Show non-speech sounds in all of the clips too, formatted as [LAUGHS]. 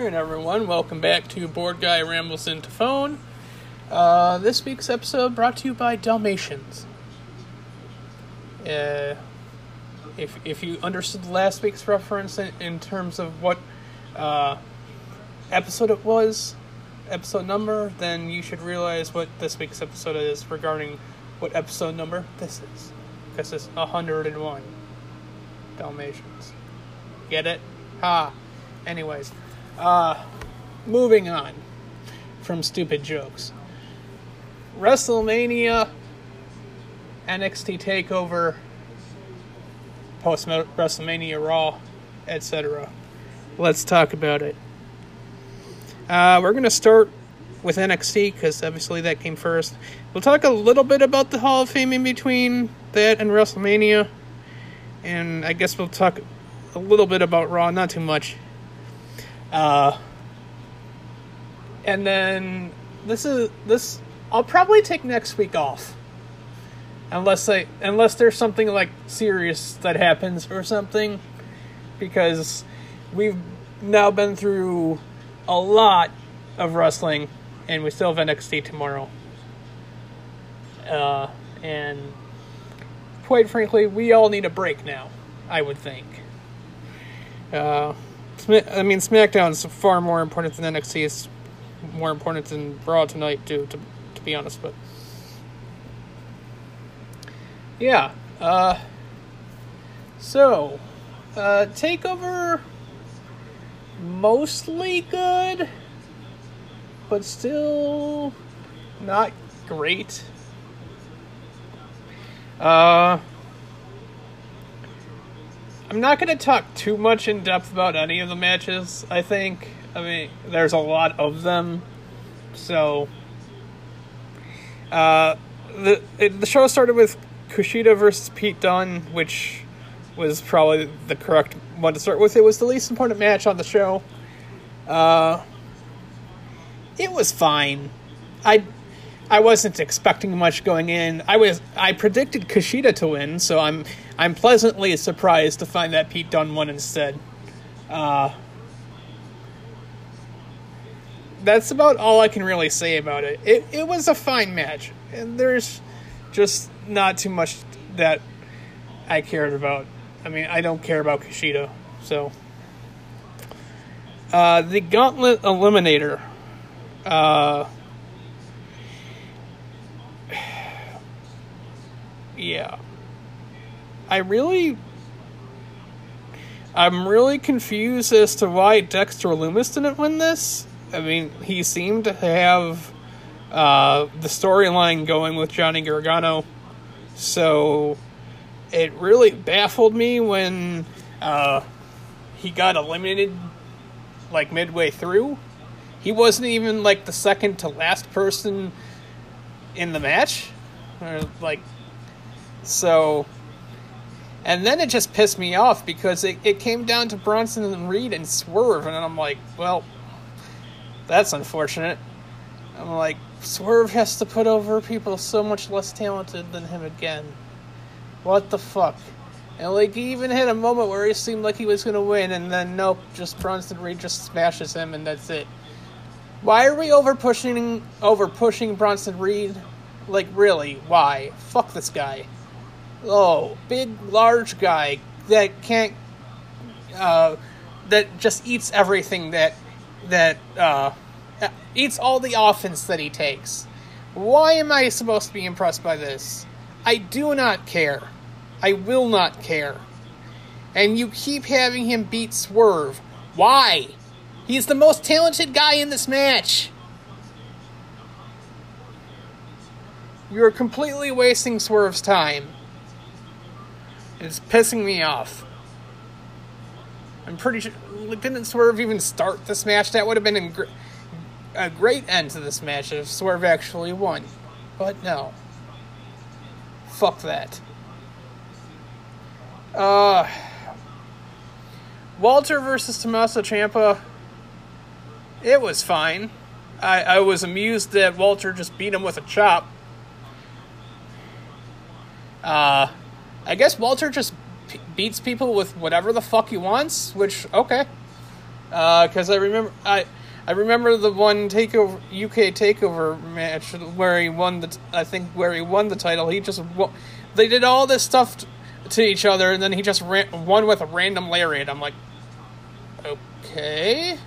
Alright, everyone, welcome back to Board Guy Rambles into Phone. Uh, this week's episode brought to you by Dalmatians. Uh, if, if you understood last week's reference in, in terms of what uh, episode it was, episode number, then you should realize what this week's episode is regarding what episode number this is. Because it's 101 Dalmatians. Get it? Ha! Anyways, uh, moving on from stupid jokes. WrestleMania, NXT TakeOver, post WrestleMania Raw, etc. Let's talk about it. Uh, we're going to start with NXT because obviously that came first. We'll talk a little bit about the Hall of Fame in between that and WrestleMania. And I guess we'll talk a little bit about Raw, not too much. Uh, and then this is this. I'll probably take next week off, unless I unless there's something like serious that happens or something, because we've now been through a lot of wrestling, and we still have NXT tomorrow. Uh, and quite frankly, we all need a break now. I would think. Uh, I mean, SmackDown is far more important than NXT. It's more important than Raw tonight, too. To to be honest, but yeah. Uh, so, uh, Takeover mostly good, but still not great. Uh, I'm not going to talk too much in depth about any of the matches, I think. I mean, there's a lot of them. So, uh, the it, the show started with Kushida versus Pete Dunne, which was probably the correct one to start with. It was the least important match on the show. Uh, it was fine. I I wasn't expecting much going in. I was I predicted Kushida to win, so I'm I'm pleasantly surprised to find that Pete Dunne won instead. Uh, that's about all I can really say about it. It it was a fine match, and there's just not too much that I cared about. I mean, I don't care about Kushida, so. Uh, the Gauntlet Eliminator. Uh, [SIGHS] yeah. I really. I'm really confused as to why Dexter Lumis didn't win this. I mean, he seemed to have uh, the storyline going with Johnny Gargano. So it really baffled me when uh, he got eliminated like midway through. He wasn't even like the second to last person in the match. Or like so and then it just pissed me off because it, it came down to Bronson and Reed and Swerve and I'm like, well, that's unfortunate. I'm like, Swerve has to put over people so much less talented than him again. What the fuck? And like he even had a moment where he seemed like he was gonna win, and then nope, just Bronson Reed just smashes him, and that's it. Why are we over pushing over pushing Bronson Reed? Like really? Why? Fuck this guy. Oh, big large guy that can't uh, that just eats everything that that uh, eats all the offense that he takes. Why am I supposed to be impressed by this? I do not care. I will not care. And you keep having him beat Swerve. Why? He's the most talented guy in this match. You're completely wasting Swerve's time. It's pissing me off. I'm pretty sure. Didn't Swerve even start this match? That would have been a great end to this match if Swerve actually won. But no. Fuck that. Uh. Walter versus Tommaso Ciampa. It was fine. I, I was amused that Walter just beat him with a chop. Uh, I guess Walter just p- beats people with whatever the fuck he wants, which, okay. Uh, because I remember I I remember the one takeover UK takeover match where he won the t- I think where he won the title. He just they did all this stuff t- to each other, and then he just ran, won with a random lariat. I'm like, okay.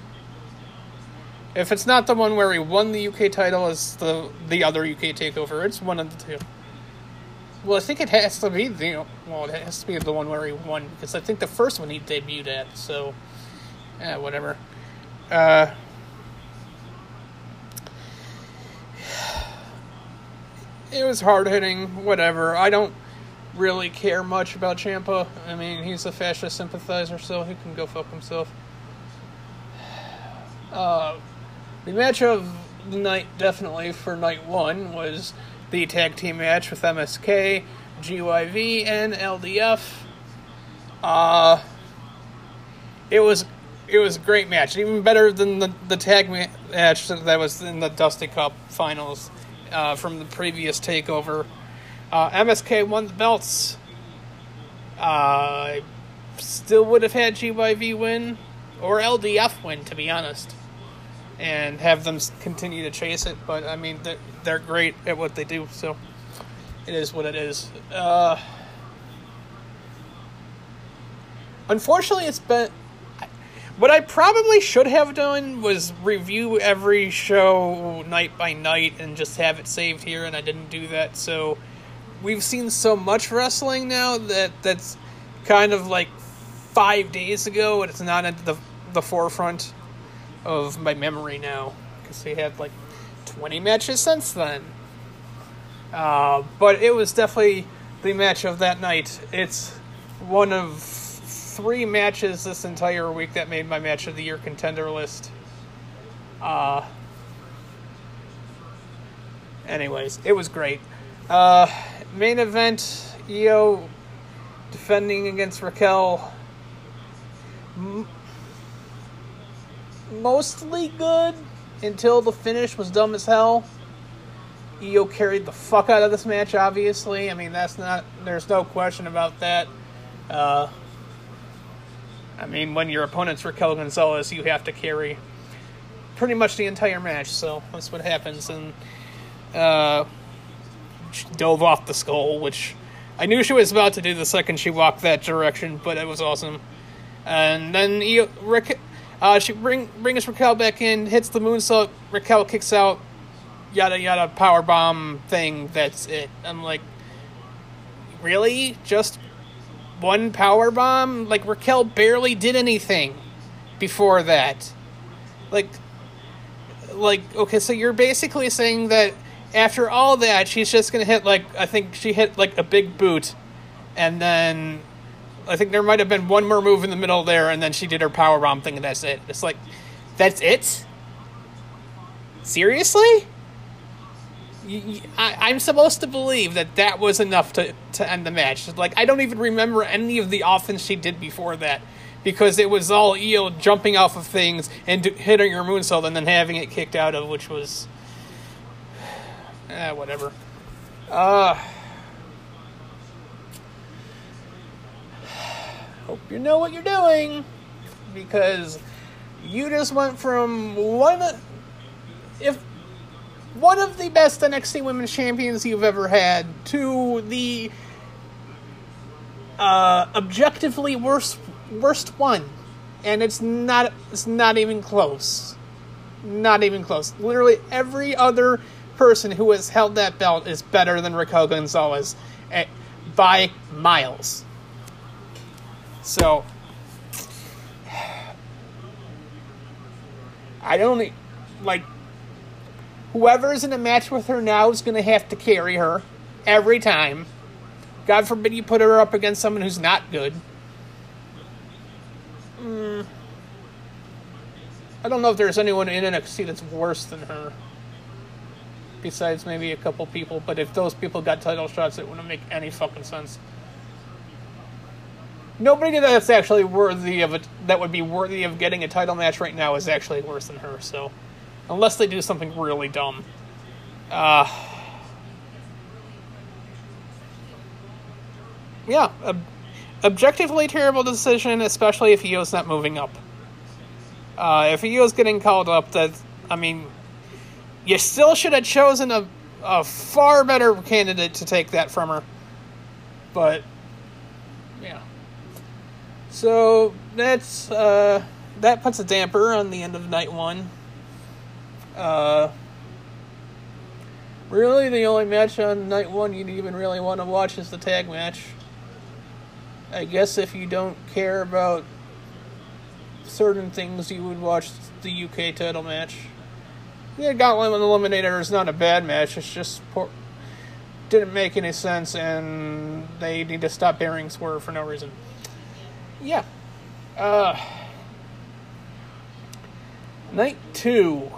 If it's not the one where he won the UK title, it's the the other UK takeover. It's one of the two. Well, I think it has to be the well, it has to be the one where he won because I think the first one he debuted at. So, yeah, whatever. Uh, it was hard hitting. Whatever. I don't really care much about Ciampa. I mean, he's a fascist sympathizer, so he can go fuck himself. Uh, the match of the night, definitely for night one, was the tag team match with MSK, GYV, and LDF. Uh, it was it was a great match, even better than the, the tag match that was in the Dusty Cup finals uh, from the previous takeover. Uh, MSK won the belts. Uh, still would have had GYV win or LDF win, to be honest, and have them continue to chase it. But I mean, they're, they're great at what they do, so it is what it is. Uh, unfortunately, it's been. What I probably should have done was review every show night by night and just have it saved here, and I didn't do that. So we've seen so much wrestling now that that's kind of like five days ago, and it's not at the the forefront of my memory now because they had like 20 matches since then. Uh, but it was definitely the match of that night. It's one of three matches this entire week that made my match of the year contender list. Uh, anyways, it was great. Uh, main event, Io defending against Raquel. Mostly good until the finish was dumb as hell. Io carried the fuck out of this match, obviously. I mean, that's not, there's no question about that. Uh, I mean, when your opponent's Raquel Gonzalez, you have to carry pretty much the entire match, so that's what happens. And, uh, dove off the skull, which I knew she was about to do the second she walked that direction, but it was awesome. And then Io, Raquel, uh, she bring brings Raquel back in, hits the moonsault. Raquel kicks out, yada yada, power bomb thing. That's it. I'm like, really? Just one power bomb? Like Raquel barely did anything before that. Like, like okay, so you're basically saying that after all that, she's just gonna hit like I think she hit like a big boot, and then I think there might have been one more move in the middle there, and then she did her power bomb thing, and that's it. It's like, that's it. Seriously? I, I'm supposed to believe that that was enough to to end the match. Like I don't even remember any of the offense she did before that, because it was all Io jumping off of things and hitting her moonsault and then having it kicked out of, which was, [SIGHS] eh, whatever. Uh. Hope you know what you're doing because you just went from one if one of the best NXT Women's Champions you've ever had to the uh, objectively worst worst one, and it's not it's not even close, not even close. Literally every other person who has held that belt is better than Raquel Gonzalez at, by miles. So I don't like whoever's in a match with her now is going to have to carry her every time. God forbid you put her up against someone who's not good. Mm. I don't know if there's anyone in NXT that's worse than her. Besides maybe a couple people, but if those people got title shots, it wouldn't make any fucking sense nobody that's actually worthy of it that would be worthy of getting a title match right now is actually worse than her. So, unless they do something really dumb, uh, yeah, ob- objectively terrible decision, especially if Io's not moving up. Uh, if was getting called up, that I mean, you still should have chosen a a far better candidate to take that from her. But. So that's uh, that puts a damper on the end of night one. Uh, really, the only match on night one you'd even really want to watch is the tag match. I guess if you don't care about certain things, you would watch the UK title match. The Gauntlet Eliminator is not a bad match. It's just poor, didn't make any sense, and they need to stop airing Swerve for no reason. Yeah. Uh, night two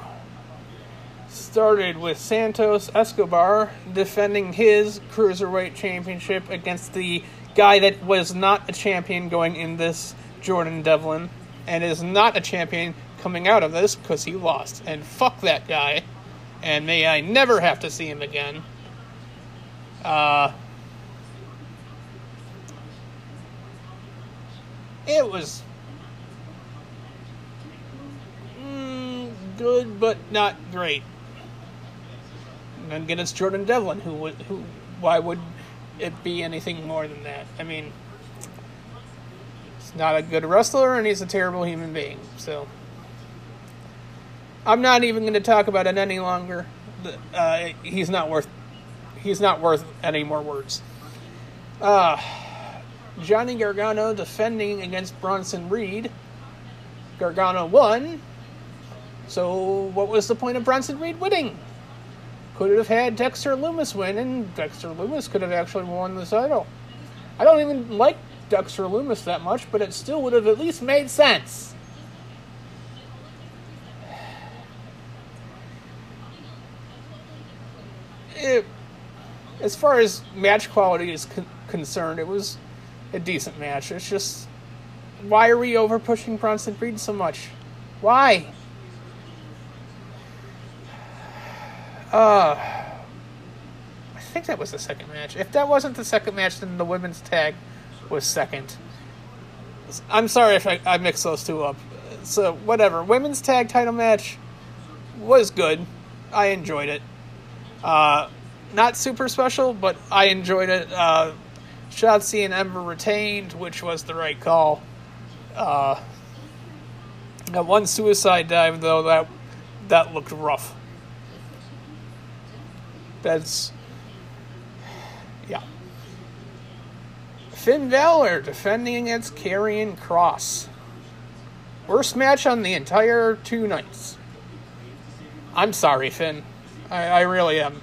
started with Santos Escobar defending his cruiserweight championship against the guy that was not a champion going in this, Jordan Devlin, and is not a champion coming out of this because he lost. And fuck that guy. And may I never have to see him again. Uh, it was mm, good, but not great. And again, it's Jordan Devlin. Who would who? Why would it be anything more than that? I mean, he's not a good wrestler, and he's a terrible human being. So. I'm not even going to talk about it any longer. Uh, he's not worth. He's not worth any more words. Uh, Johnny Gargano defending against Bronson Reed. Gargano won. So what was the point of Bronson Reed winning? Could it have had Dexter Lumis win, and Dexter Lumis could have actually won the title. I don't even like Dexter Lumis that much, but it still would have at least made sense. [SIGHS] it, as far as match quality is con- concerned, it was a decent match. It's just why are we over pushing Bronson Reed so much? Why? Uh, I think that was the second match. If that wasn't the second match, then the women's tag was second. I'm sorry if I, I mixed those two up. So whatever. Women's tag title match was good. I enjoyed it. Uh, not super special, but I enjoyed it. Uh, Shotzi and Ember retained, which was the right call. Uh, that one suicide dive, though, that that looked rough. That's yeah. Finn Balor defending against Karrion Kross. Worst match on the entire two nights. I'm sorry, Finn. I, I really am.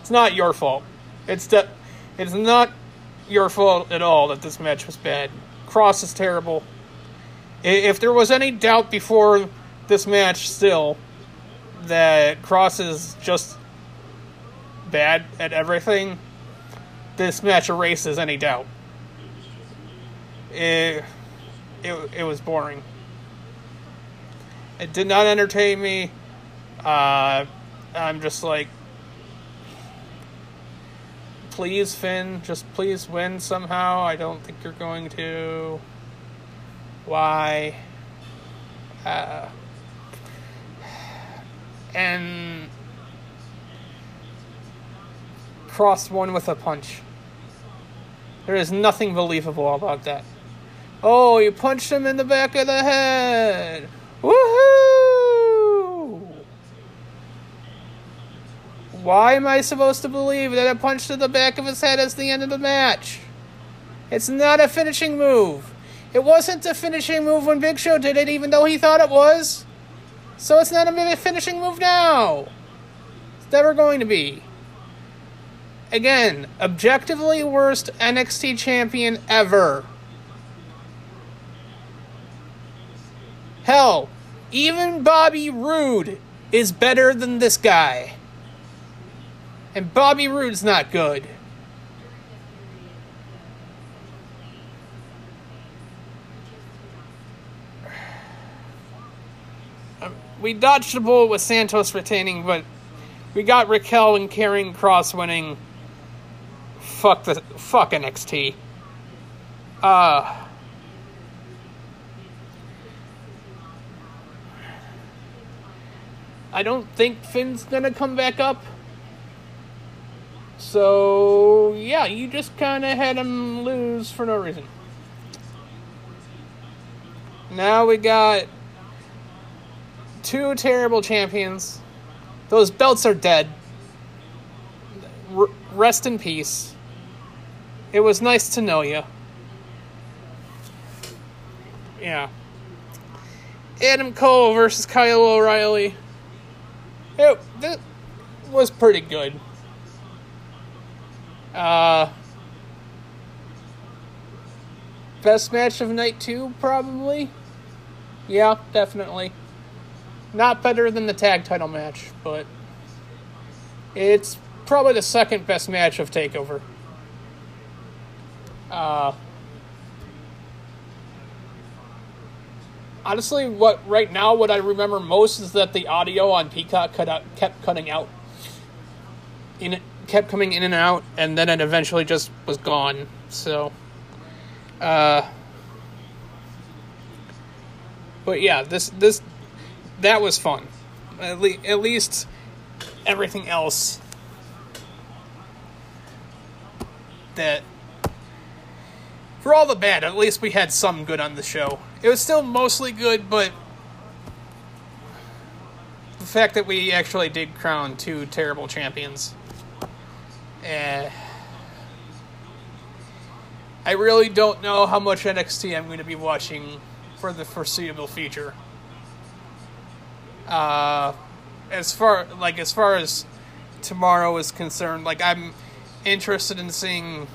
It's not your fault. It's de- it's not your fault at all that this match was bad. Kross is terrible. If there was any doubt before this match, still that Kross is just bad at everything, this match erases any doubt. It, it, it was boring. It did not entertain me. Uh, I'm just like, please, Finn, just please win somehow. I don't think you're going to. Why? Uh, and Kross one with a punch. There is nothing believable about that. Oh, you punched him in the back of the head. Woohoo! Why am I supposed to believe that a punch to the back of his head is the end of the match? It's not a finishing move. It wasn't a finishing move when Big Show did it, even though he thought it was. So it's not a finishing move now. It's never going to be. Again, objectively worst NXT champion ever. Hell, even Bobby Roode is better than this guy. And Bobby Roode's not good. Um, we dodged the bullet with Santos retaining, but we got Raquel and Karrion Kross winning. Fuck the fuck NXT. Uh I don't think Finn's gonna come back up. So, yeah, you just kind of had him lose for no reason. Now we got two terrible champions. Those belts are dead. R- rest in peace. It was nice to know you. Yeah. Adam Cole versus Kyle O'Reilly. It, that was pretty good. Uh, best match of night two, probably. Yeah, definitely. Not better than the tag title match, but it's probably the second best match of Takeover. Uh, honestly, what right now what I remember most is that the audio on Peacock cut out, kept cutting out. In kept coming in and out, and then it eventually just was gone. So, uh, but yeah, this this that was fun. At, le- at least everything else that for all the bad, at least we had some good on the show. It was still mostly good, but the fact that we actually did crown two terrible champions. Eh, I really don't know how much NXT I'm going to be watching for the foreseeable future. Uh, as far like as far as tomorrow is concerned, like I'm interested in seeing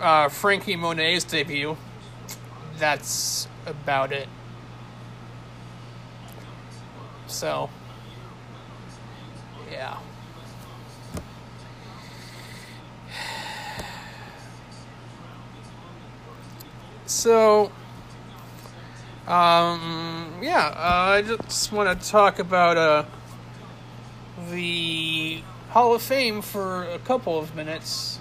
uh, Franky Monet's debut. That's about it. So, yeah. So, um, yeah, uh, I just want to talk about uh, the Hall of Fame for a couple of minutes.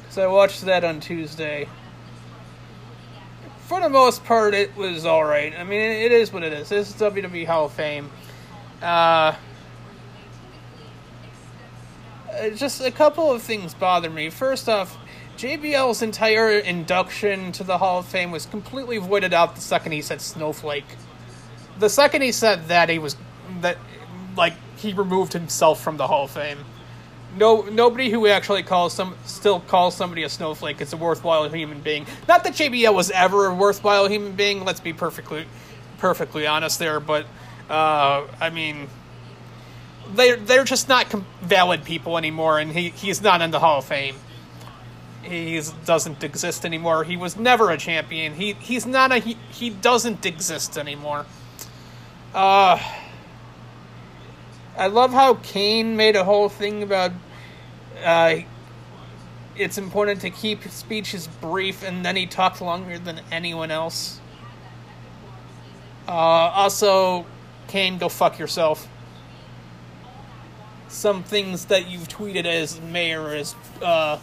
Because I watched that on Tuesday. For the most part, it was alright. I mean, it is what it is. This is WWE Hall of Fame. Uh, just a couple of things bother me. First off, JBL's entire induction to the Hall of Fame was completely voided out the second he said snowflake. The second he said that, he was that like he removed himself from the Hall of Fame. No, nobody who actually calls some still calls somebody a snowflake is a worthwhile human being. Not that JBL was ever a worthwhile human being. Let's be perfectly, perfectly honest there. But uh, I mean, they're they're just not valid people anymore, and he he's not in the Hall of Fame. He doesn't exist anymore. He was never a champion. He he's not a he, he doesn't exist anymore. Uh I love how Kane made a whole thing about uh, it's important to keep speeches brief, and then he talked longer than anyone else. Uh, also, Kane, go fuck yourself. Some things that you've tweeted as mayor is uh,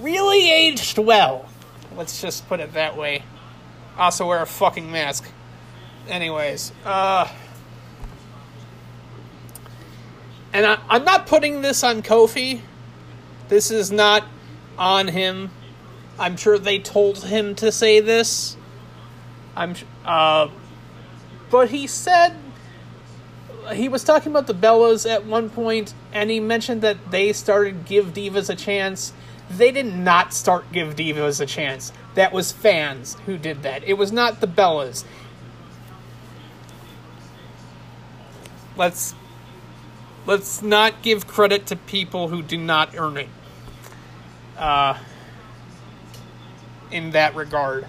really aged well. Let's just put it that way. Also, wear a fucking mask. Anyways, uh. And I, I'm not putting this on Kofi. This is not on him. I'm sure they told him to say this. I'm uh but he said he was talking about the Bellas at one point and he mentioned that they started Give Divas a chance. They did not start Give Divas a chance. That was fans who did that. It was not the Bellas. Let's let's not give credit to people who do not earn it. Uh, in that regard.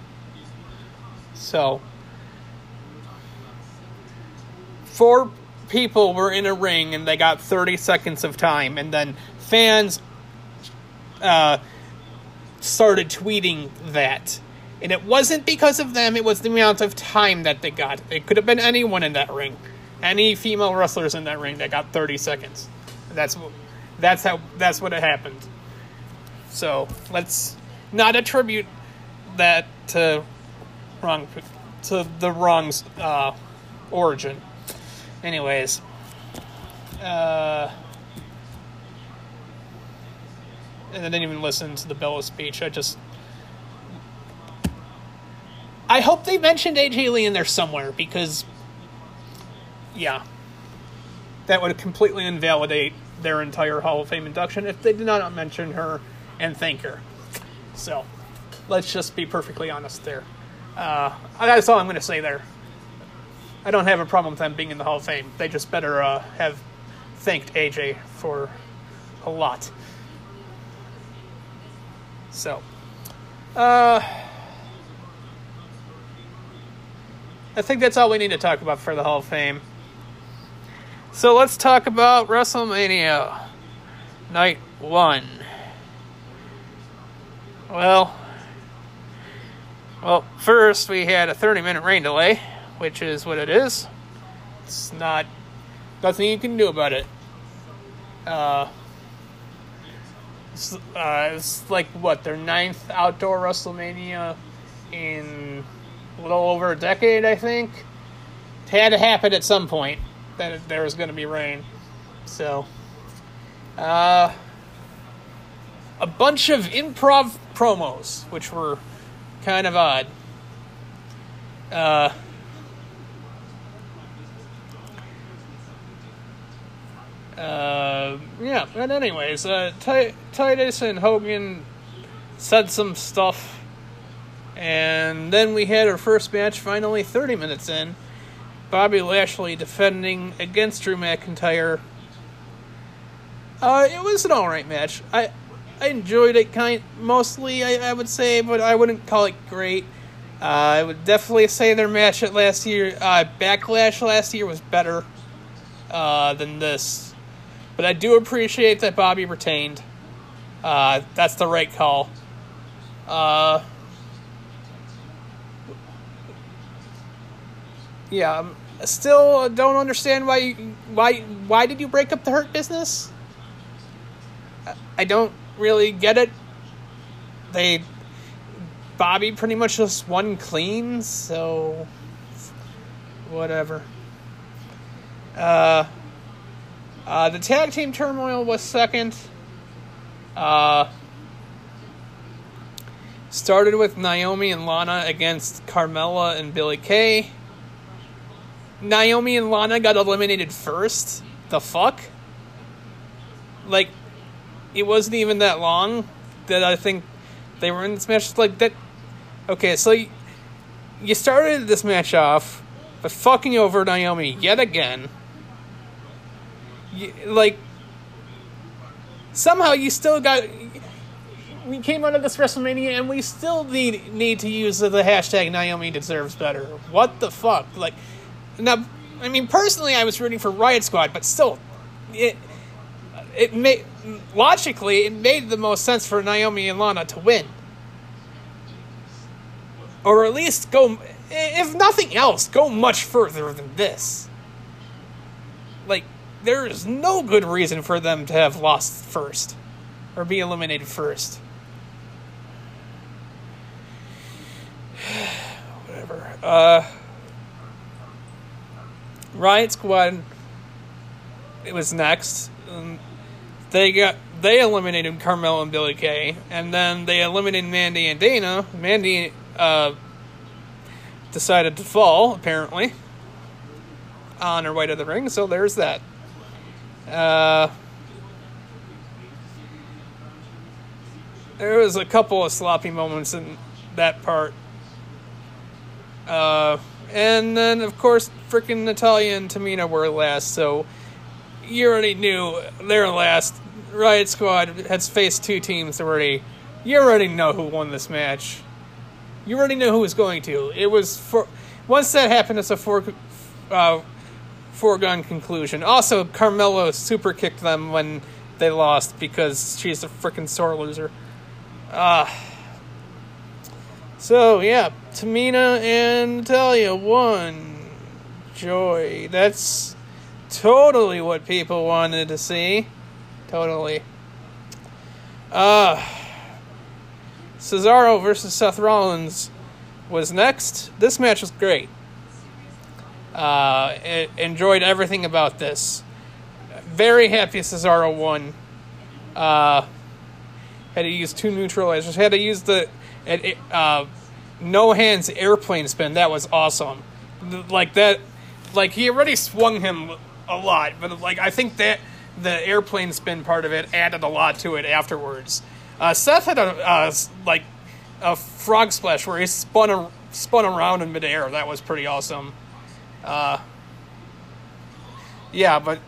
So, four people were in a ring and they got 30 seconds of time, and then fans uh, started tweeting that. And it wasn't because of them, it was the amount of time that they got. It could have been anyone in that ring any female wrestlers in that ring that got 30 seconds. That's that's how that's what it happened. So let's not attribute that to wrong to the wrong's uh, origin. Anyways, Uh, and I didn't even listen to the Bella speech. I just. I hope they mentioned AJ Lee in there somewhere because. Yeah. That would completely invalidate their entire Hall of Fame induction if they did not mention her and thank her. So, let's just be perfectly honest there. Uh, that's all I'm going to say there. I don't have a problem with them being in the Hall of Fame. They just better uh, have thanked AJ for a lot. So, uh, I think that's all we need to talk about for the Hall of Fame. So let's talk about WrestleMania Night 1. Well, well, first we had a 30 minute rain delay, which is what it is. It's not nothing you can do about it. Uh, uh, it's like what their ninth outdoor WrestleMania in a little over a decade, I think. It had to happen at some point that there was going to be rain. So, uh, a bunch of improv promos, which were kind of odd. Uh, uh, yeah, but anyways, uh, T- Titus and Hogan said some stuff, and then we had our first match finally 30 minutes in. Bobby Lashley defending against Drew McIntyre. Uh, it was an alright match. I I enjoyed it kind mostly, I, I would say, but I wouldn't call it great. Uh, I would definitely say their match at last year, uh, Backlash last year was better uh, than this. But I do appreciate that Bobby retained. Uh, that's the right call. Uh, yeah, um, still don't understand why you, why why did you break up the Hurt business? I don't really get it. They Bobby pretty much just won clean, so whatever. Uh, uh, the tag team turmoil was second. Uh, started with Naomi and Lana against Carmella and Billy Kay. Naomi and Lana got eliminated first. The fuck? Like, it wasn't even that long that I think they were in this match. Like that. Okay, so you, you started this match off by fucking over Naomi yet again. You, like somehow you still got. We came out of this WrestleMania and we still need need to use the hashtag Naomi deserves better. What the fuck? Like, now, I mean, personally, I was rooting for Riot Squad, but still, it it made logically it made the most sense for Naomi and Lana to win, or at least go, if nothing else, go much further than this. There is no good reason for them to have lost first, or be eliminated first. [SIGHS] Whatever. Uh, Riot Squad. It was next. Um, they got they eliminated Carmel and Billy Kay, and then they eliminated Mandy and Dana. Mandy uh, decided to fall apparently on her way to the ring, so there's that. Uh, there was a couple of sloppy moments in that part. Uh, and then, of course, freaking Natalya and Tamina were last, so you already knew they're last. Riot Squad has faced two teams already. You already know who won this match. You already know who was going to. It was for once that happened, it's a four, uh, foregone conclusion. Also, Carmella super kicked them when they lost because she's a freaking sore loser. Ah. Uh, so yeah, Tamina and Natalya won. Joy. That's totally what people wanted to see. Totally. Uh Cesaro versus Seth Rollins was next. This match was great. Uh, enjoyed everything about this. very happy Cesaro won. Uh, had to use two neutralizers. Had to use the uh, no hands airplane spin. That was awesome. Like that, like he already swung him a lot, but like I think that the airplane spin part of it added a lot to it afterwards. Uh, Seth had a uh, like a frog splash where he spun a, spun around in midair. That was pretty awesome. Uh, yeah, but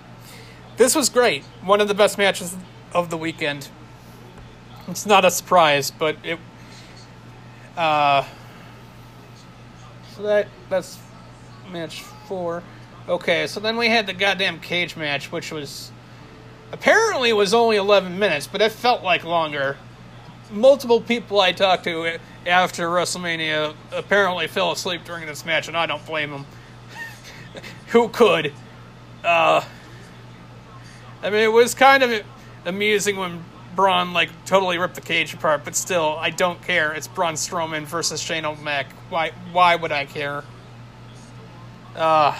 this was great. One of the best matches of the weekend. It's not a surprise, but it. Uh, so that that's match four. Okay, so then we had the goddamn cage match, which was apparently was only 11 minutes, but it felt like longer. Multiple people I talked to after WrestleMania apparently fell asleep during this match, and I don't blame them. [LAUGHS] Who could? Uh, I mean, it was kind of amusing when Braun like totally ripped the cage apart, but still, I don't care. It's Braun Strowman versus Shane O'Mac. Why? Why would I care? Uh,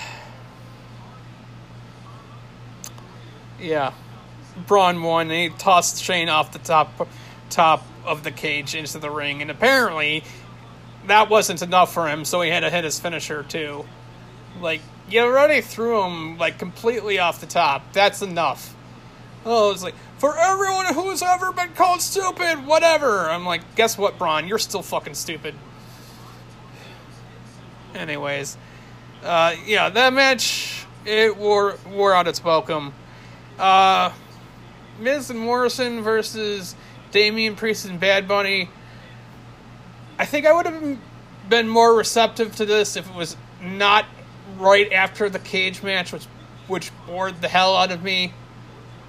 yeah, Braun won. And he tossed Shane off the top top of the cage into the ring, and apparently that wasn't enough for him, so he had to hit his finisher too. Like you already threw him like completely off the top. That's enough. Oh, it's like for everyone who's ever been called stupid, whatever. I'm like, guess what, Braun? You're still fucking stupid. Anyways, uh, yeah, that match it wore wore out its welcome. Uh, Miz and Morrison versus Damian Priest and Bad Bunny. I think I would have been more receptive to this if it was not right after the cage match, which which bored the hell out of me.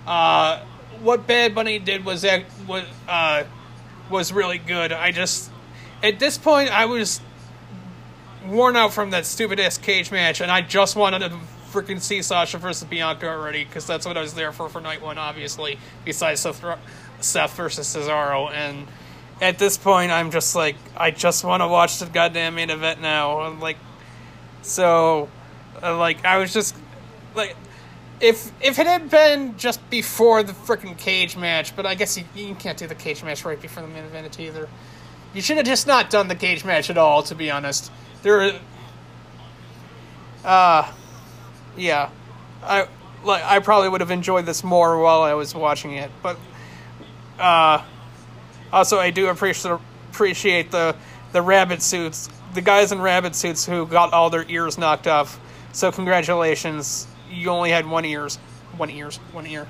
Uh, what Bad Bunny did was that was uh, was really good. I just at this point I was worn out from that stupid ass cage match, and I just wanted to freaking see Sasha versus Bianca already because that's what I was there for for night one, obviously. Besides Seth, Seth versus Cesaro, and at this point I'm just like I just want to watch the goddamn main event now. I'm like, so, uh, like I was just like if if it had been just before the freaking cage match, but I guess you, you can't do the cage match right before the main event either. You should have just not done the cage match at all, to be honest. There, uh, yeah, I like I probably would have enjoyed this more while I was watching it, but uh, also I do appreciate appreciate the the rabbit suits, the guys in rabbit suits who got all their ears knocked off. So congratulations you only had one ears, one ears, one ear.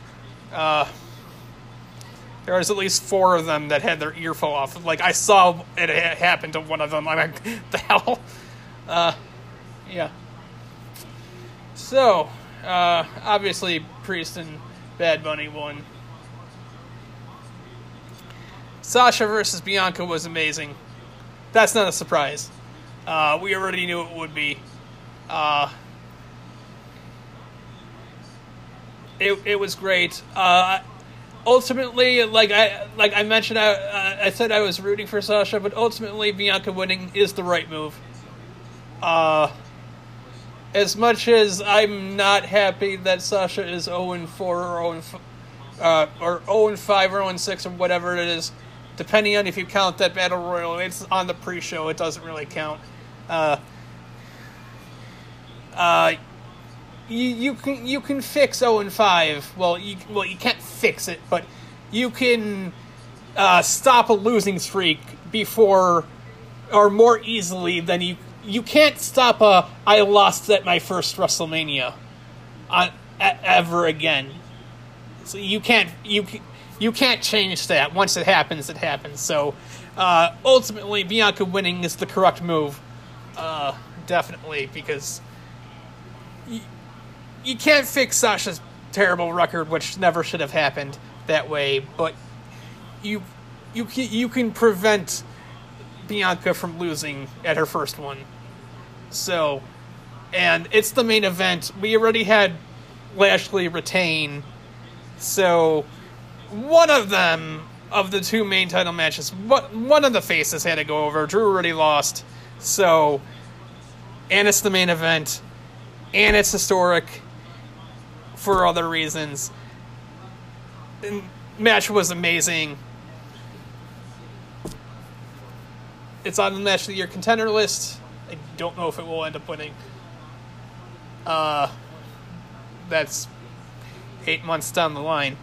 Uh, there was at least four of them that had their ear fall off. Like I saw it happen to one of them. I'm like, [LAUGHS] the hell? Uh, yeah. So, uh, obviously, Priest and Bad Bunny won. Sasha versus Bianca was amazing. That's not a surprise. Uh, we already knew it would be. Uh, it, it was great. Uh, ultimately, like I like I mentioned, I uh, I said I was rooting for Sasha, but ultimately Bianca winning is the right move. Uh, as much as I'm not happy that Sasha is 0 4 or 0 uh, or 0 5 or 0 6 or whatever it is, depending on if you count that battle royal. It's on the pre-show. It doesn't really count. Uh, uh, you, you can you can fix 0 and 5. Well, you well you can't fix it, but you can uh, stop a losing streak before or more easily than you you can't stop a I lost at my first WrestleMania on, ever again. So you can't you you can't change that. Once it happens, it happens. So uh, ultimately, Bianca winning is the correct move, uh, definitely because you you can't fix Sasha's terrible record, which never should have happened that way. But you you can, you can prevent Bianca from losing at her first one. So, and it's the main event. We already had Lashley retain, so one of them of the two main title matches, one of the faces had to go over. Drew already lost, so and it's the main event, and it's historic for other reasons. And match was amazing. It's on the match of the year contender list. I don't know if it will end up winning. Uh, that's eight months down the line.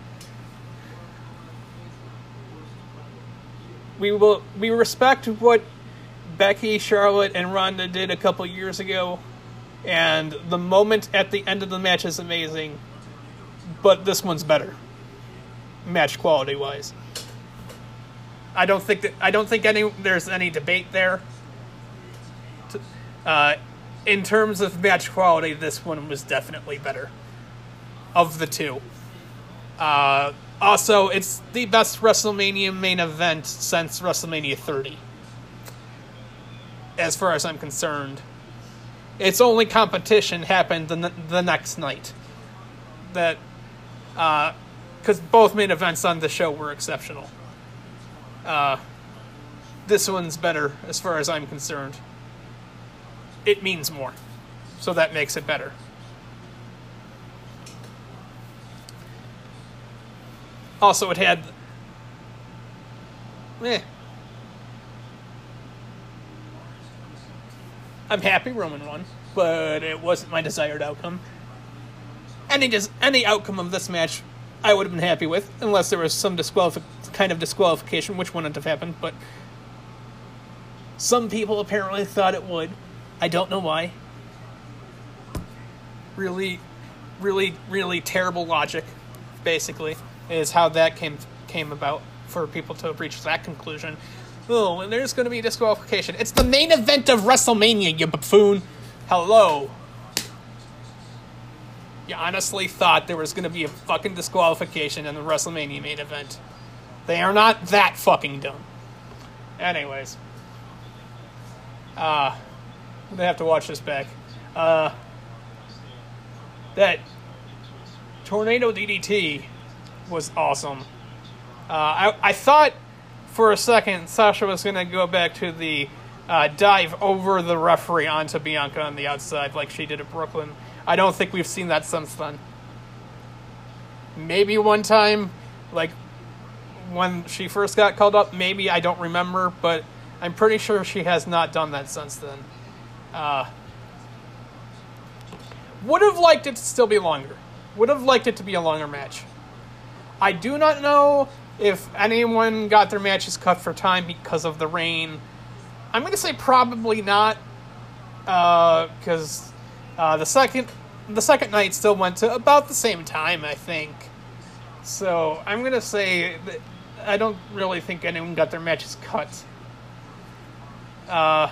We will we respect what Becky, Charlotte, and Ronda did a couple years ago, and the moment at the end of the match is amazing. But this one's better, match quality wise. I don't think that I don't think any there's any debate there. Uh, in terms of match quality, this one was definitely better of the two. Uh, also, it's the best WrestleMania main event since WrestleMania 30. As far as I'm concerned, its only competition happened the, the next night. That, because uh, both main events on the show were exceptional. Uh, this one's better as far as I'm concerned it means more. So that makes it better. Also, it had. Eh. I'm happy Roman won, but it wasn't my desired outcome. Any dis- any outcome of this match, I would have been happy with, unless there was some disqualif- kind of disqualification, which wouldn't have happened. But some people apparently thought it would. I don't know why. Really, really, really terrible logic, basically, is how that came came about for people to reach that conclusion. Oh, and there's going to be a disqualification. It's the main event of WrestleMania, you buffoon. Hello. You honestly thought there was going to be a fucking disqualification in the WrestleMania main event. They are not that fucking dumb. Anyways. Uh, I'm gonna have to watch this back. Uh, that tornado DDT was awesome. Uh, I I thought for a second Sasha was gonna go back to the uh, dive over the referee onto Bianca on the outside like she did at Brooklyn. I don't think we've seen that since then. Maybe one time, like when she first got called up, maybe I don't remember, but I'm pretty sure she has not done that since then. Uh, would have liked it to still be longer. Would have liked it to be a longer match. I do not know if anyone got their matches cut for time because of the rain. I'm going to say probably not, because uh, uh, the second the second night still went to about the same time, I think. So I'm going to say that I don't really think anyone got their matches cut. Uh,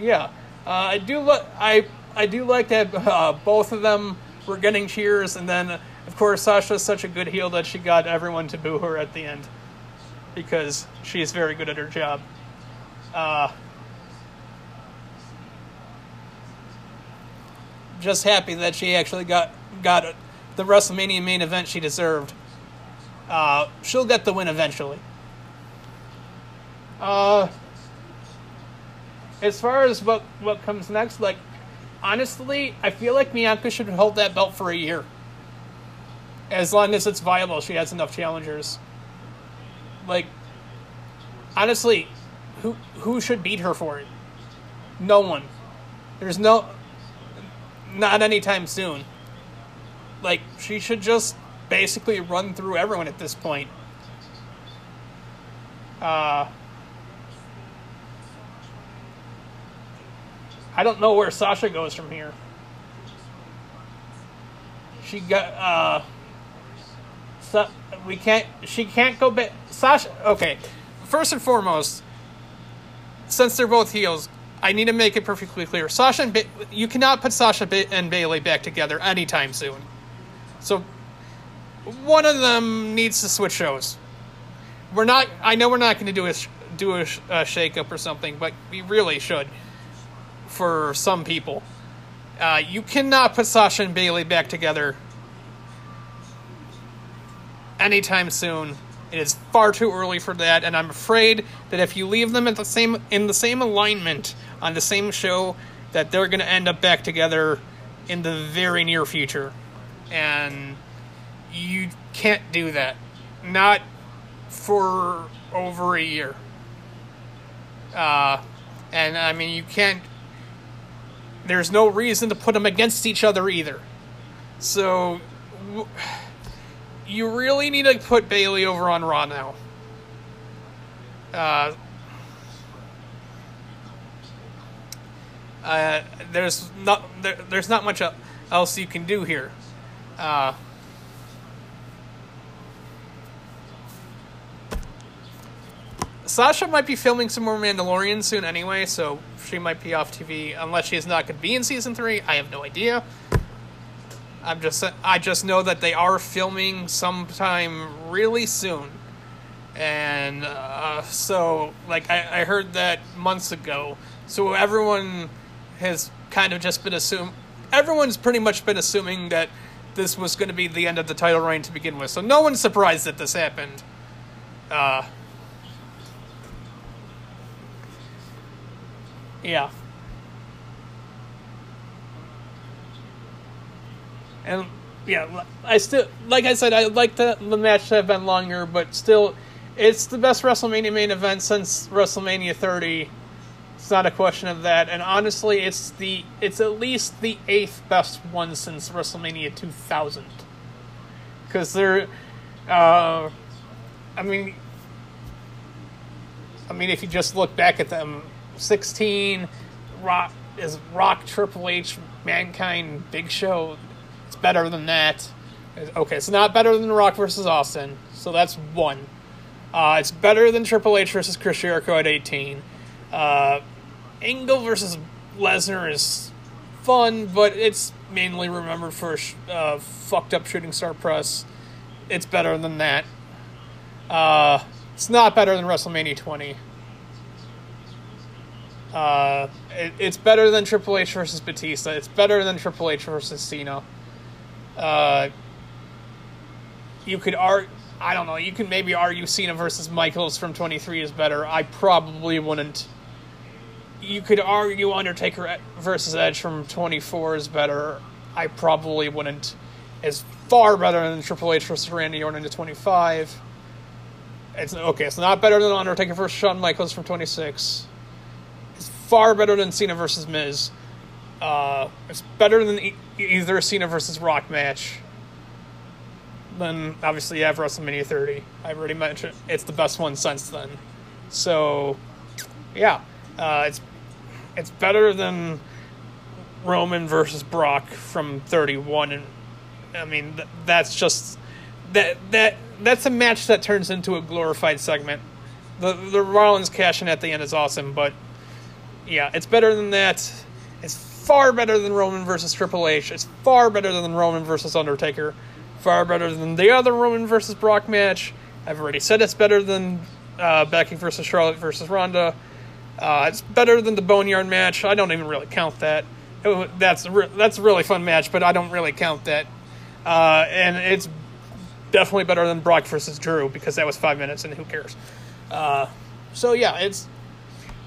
Yeah, uh, I do. Lo- I I do like that uh, both of them were getting cheers, and then course Sasha's such a good heel that she got everyone to boo her at the end because she is very good at her job. Uh, just happy that she actually got got the WrestleMania main event she deserved. Uh, she'll get the win eventually. Uh, as far as what what comes next, like honestly, I feel like Bianca should hold that belt for a year. As long as it's viable, she has enough challengers. Like honestly, who who should beat her for it? No one. There's no not anytime soon. Like she should just basically run through everyone at this point. Uh I don't know where Sasha goes from here. She got uh so we can't she can't go back Sasha okay. First and foremost, since they're both heels, I need to make it perfectly clear. Sasha and ba- you cannot put Sasha ba- and Bayley back together anytime soon. So one of them needs to switch shows. We're not. I know we're not going to do a do a, a shake up or something, but we really should for some people. Uh, you cannot put Sasha and Bayley back together anytime soon. It is far too early for that, and I'm afraid that if you leave them at the same in the same alignment on the same show, that they're going to end up back together in the very near future. And you can't do that. Not for over a year. Uh, and I mean, you can't. There's no reason to put them against each other either. So, w- you really need to put Bayley over on Raw now. Uh, uh, there's not there, there's not much else you can do here. Uh, Sasha might be filming some more Mandalorian soon anyway, so she might be off TV unless she's not going to be in season three. I have no idea. I'm just I just know that they are filming sometime really soon, and uh, so like I, I heard that months ago. So everyone has kind of just been assumed. Everyone's pretty much been assuming that this was going to be the end of the title reign to begin with. So no one's surprised that this happened. Uh, Yeah. And yeah, I still like I said I'd like the the match to have been longer, but still, it's the best WrestleMania main event since WrestleMania 30. It's not a question of that, and honestly, it's the it's at least the eighth best one since WrestleMania 2000. Because they're, uh, I mean, I mean, if you just look back at them, 16 rock is rock triple h mankind big show better than that. Okay it's not better than rock versus austin so that's one. Uh, it's better than triple h versus chris jericho at 18 uh, angle versus lesnar is fun but it's mainly remembered for uh, fucked up shooting star press. It's better than that. Uh, it's not better than wrestlemania 20 uh, it, it's better than Triple H versus Batista. It's better than Triple H versus Cena. Uh, you could argue, I don't know, you can maybe argue Cena versus Michaels from 23 is better. I probably wouldn't. You could argue Undertaker versus Edge from 24 is better. I probably wouldn't. It's far better than Triple H versus Randy Orton to 25. It's okay. It's not better than Undertaker versus Shawn Michaels from 26 It's far better than Cena versus Miz. Uh, it's better than either Cena versus Rock match. Then obviously you have WrestleMania 30. I already mentioned it's the best one since then. So, yeah, uh, it's it's better than Roman versus Brock from 31, and I mean th- that's just that that that's a match that turns into a glorified segment. The the Rollins cash in at the end is awesome, but yeah, it's better than that. It's far better than Roman versus Triple H. It's far better than Roman versus Undertaker. Far better than the other Roman versus Brock match. I've already said it's better than uh, Becky versus Charlotte versus Ronda. Uh, it's better than the Boneyard match. I don't even really count that. It, that's a re- that's a really fun match, but I don't really count that. Uh, and it's definitely better than Brock versus Drew because that was five minutes, and who cares? Uh, so yeah, it's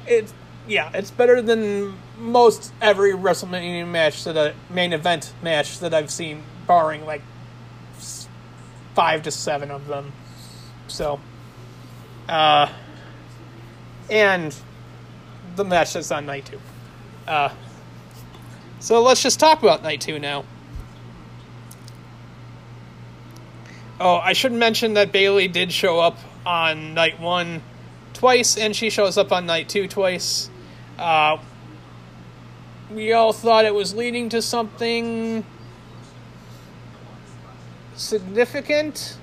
it's yeah, it's better than most every WrestleMania match that a main event match that I've seen, barring like five to seven of them. So, uh, and the match that's on night two. Uh, so let's just talk about night two now. Oh, I should mention that Bayley did show up on night one twice, and she shows up on night two twice. Uh, we all thought it was leading to something significant,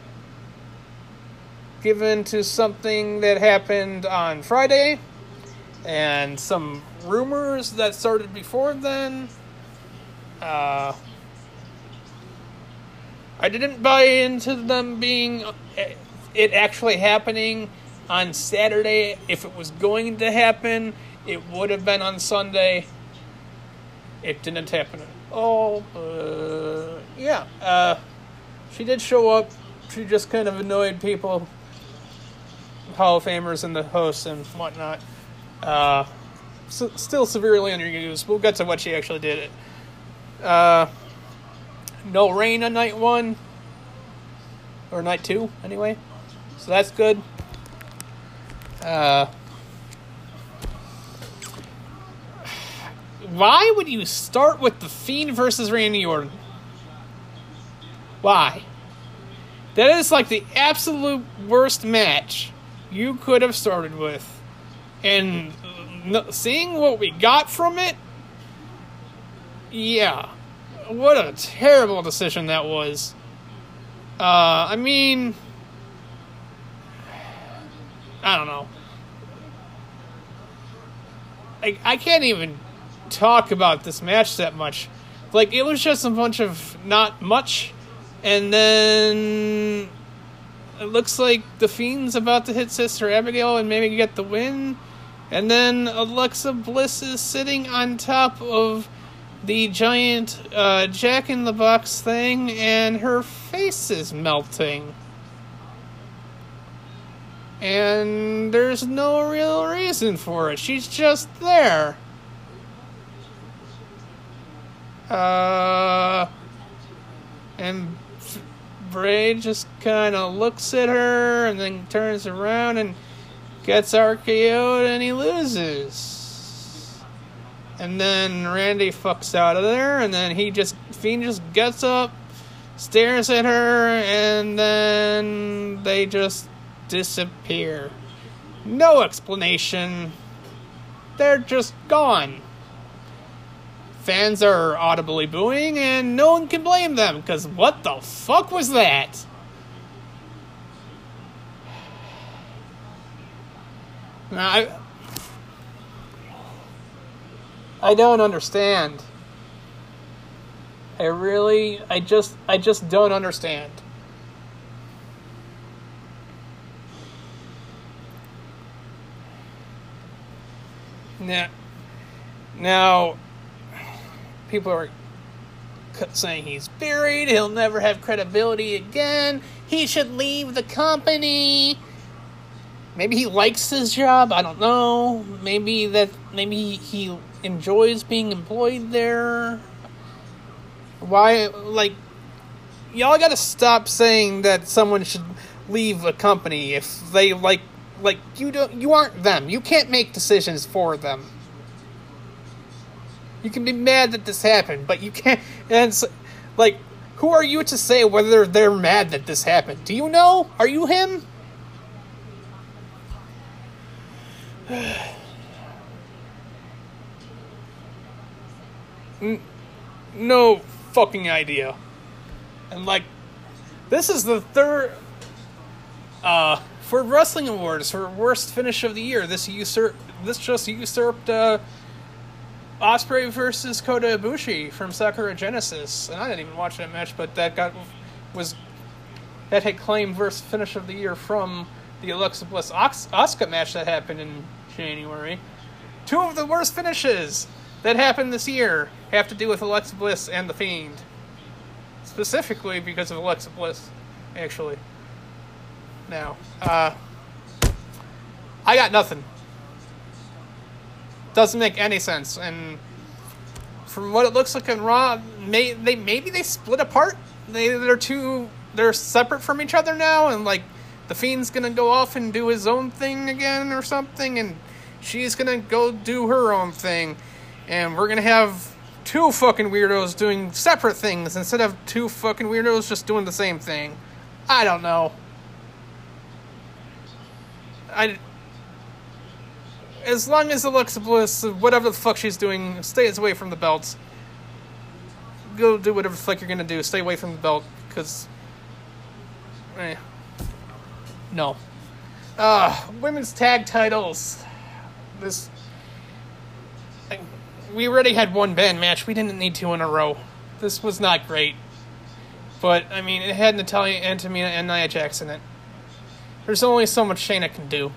given to something that happened on Friday, and some rumors that started before then. Uh, I didn't buy into them being it actually happening on Saturday if it was going to happen it would have been on Sunday. It didn't happen Oh. Uh, yeah, uh, she did show up. She just kind of annoyed people, Hall of Famers and the hosts and whatnot. Uh, so, still severely underused. We'll get to what she actually did. Uh, no rain on night one. Or night two, anyway. So that's good. Uh, why would you start with The Fiend versus Randy Orton? Why? That is like the absolute worst match you could have started with. And seeing what we got from it, yeah. What a terrible decision that was. Uh, I mean, I don't know. I, I can't even talk about this match that much. Like, it was just a bunch of not much and then it looks like the Fiend's about to hit Sister Abigail and maybe get the win. And then Alexa Bliss is sitting on top of the giant uh, Jack in the Box thing, and her face is melting. And there's no real reason for it. She's just there. Uh, and Bray just kind of looks at her and then turns around and gets RKO'd and he loses. And then Randy fucks out of there and then he just, Fiend just gets up, stares at her, and then they just disappear. No explanation. They're just gone fans are audibly booing, and no one can blame them, because what the fuck was that? I, I don't understand. I really, I just, I just don't understand. Now, now people are saying he's buried, he'll never have credibility again, he should leave the company. Maybe he likes his job, I don't know. Maybe that maybe he enjoys being employed there. Why like y'all got to stop saying that someone should leave a company if they like like you don't you aren't them. You can't make decisions for them. You can be mad that this happened, but you can't. And it's like, who are you to say whether they're mad that this happened? Do you know? Are you him? [SIGHS] no fucking idea. And like, this is the third. Uh, for wrestling awards for worst finish of the year, this usurp this just usurped uh, Ospreay versus Kota Ibushi from Sakura Genesis, and I didn't even watch that match, but that got was that had claimed versus finish of the year from the Alexa Bliss Asuka match that happened in January. Two of the worst finishes that happened this year have to do with Alexa Bliss and the Fiend, specifically because of Alexa Bliss, actually. Now, uh, I got nothing doesn't make any sense. And from what it looks like in Raw, may, they maybe they split apart. They they're two they're separate from each other now, and like the Fiend's gonna go off and do his own thing again or something, and she's gonna go do her own thing, and we're gonna have two fucking weirdos doing separate things instead of two fucking weirdos just doing the same thing. I don't know. I as long as Alexa Bliss, whatever the fuck she's doing, stays away from the belt. Go do whatever the fuck you're gonna do. Stay away from the belt, because. Eh. No. Uh, women's tag titles. This. I, we already had one band match. We didn't need two in a row. This was not great. But, I mean, it had Natalya, and Tamina, and Nia Jax in it. There's only so much Shayna can do.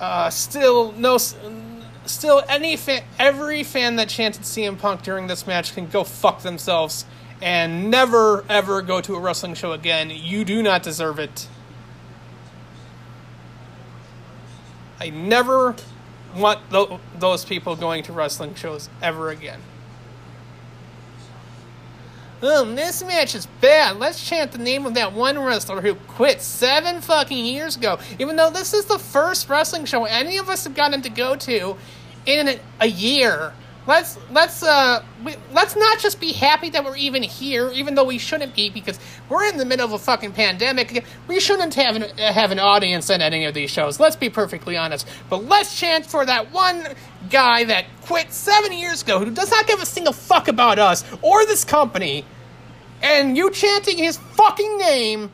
Uh, still, no. Still, any fan, every fan that chanted CM Punk during this match can go fuck themselves and never ever go to a wrestling show again. You do not deserve it. I never want th- those people going to wrestling shows ever again. Boom, this match is bad. Let's chant the name of that one wrestler who quit seven fucking years ago. Even though this is the first wrestling show any of us have gotten to go to in a year. Let's let's uh we, let's not just be happy that we're even here, even though we shouldn't be because we're in the middle of a fucking pandemic. We shouldn't have an, have an audience at any of these shows. Let's be perfectly honest. But let's chant for that one guy that quit seven years ago who does not give a single fuck about us or this company, and you chanting his fucking name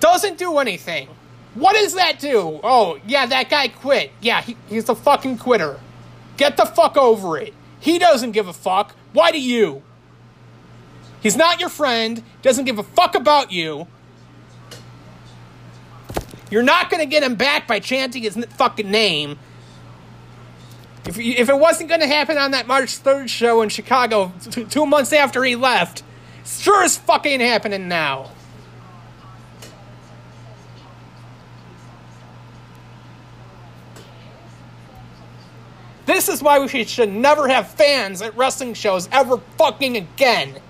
doesn't do anything. What does that do? Oh, yeah, that guy quit. Yeah, he, he's a fucking quitter. Get the fuck over it. He doesn't give a fuck. Why do you? He's not your friend, doesn't give a fuck about you. You're not going to get him back by chanting his fucking name. If, if it wasn't going to happen on that March 3rd show in Chicago t- two months after he left, sure as fucking happening now. This is why we should never have fans at wrestling shows ever fucking again.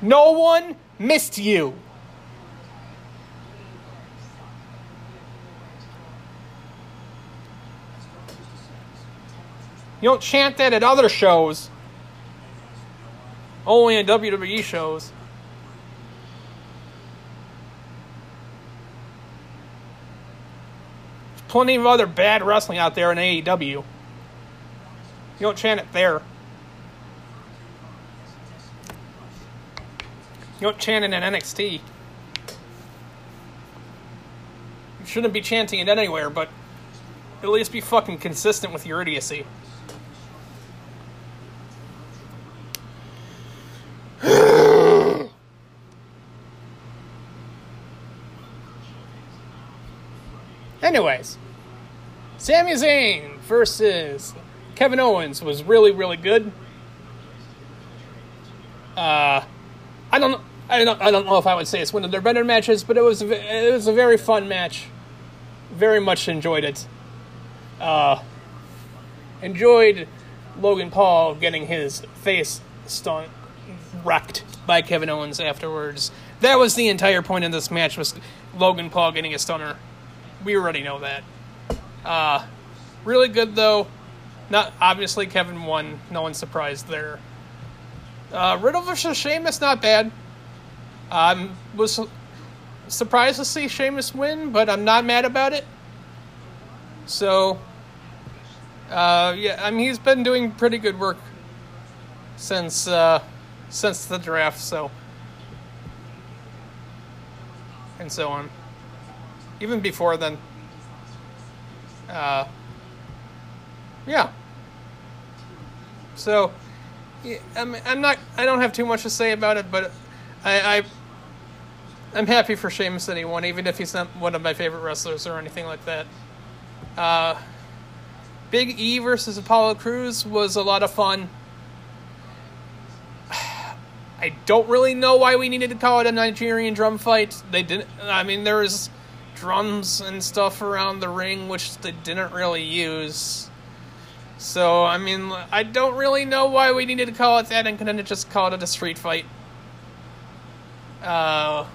No one missed you. You don't chant that at other shows. Only in WWE shows. plenty of other bad wrestling out there in AEW. You don't chant it there. You don't chant it in NXT. You shouldn't be chanting it anywhere, but at least be fucking consistent with your idiocy. Anyways, Sami Zayn versus Kevin Owens was really, really good. Uh, I don't know. I don't. I don't know if I would say it's one of their better matches, but it was. It was a very fun match. Very much enjoyed it. Uh, enjoyed Logan Paul getting his face stunt wrecked by Kevin Owens afterwards. That was the entire point of this match was Logan Paul getting a stunner we already know that. Uh, really good though. Not obviously Kevin won. No one's surprised there. Uh, Riddle versus Sheamus, not bad. I was surprised to see Sheamus win, but I'm not mad about it. So, uh, yeah, I mean he's been doing pretty good work since uh, since the draft. So, and so on even before then. Uh, yeah. So, I'm, I'm not. I don't have too much to say about it, but I, I I'm happy for Sheamus that he won, even if he's not one of my favorite wrestlers or anything like that. Uh, Big E versus Apollo Crews was a lot of fun. [SIGHS] I don't really know why we needed to call it a Nigerian drum fight. They didn't. I mean, there was drums and stuff around the ring, which they didn't really use. So, I mean, I don't really know why we needed to call it that and couldn't just call it a street fight. Uh,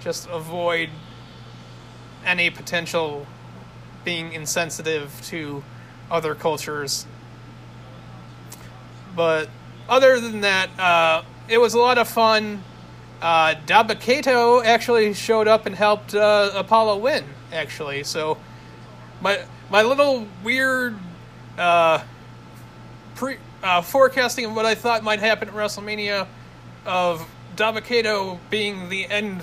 just avoid any potential being insensitive to other cultures. But other than that, uh, it was a lot of fun. Uh, Dabba-Kato actually showed up and helped uh, Apollo win, actually. So my my little weird uh, pre uh, forecasting of what I thought might happen at WrestleMania of Dabba-Kato being the end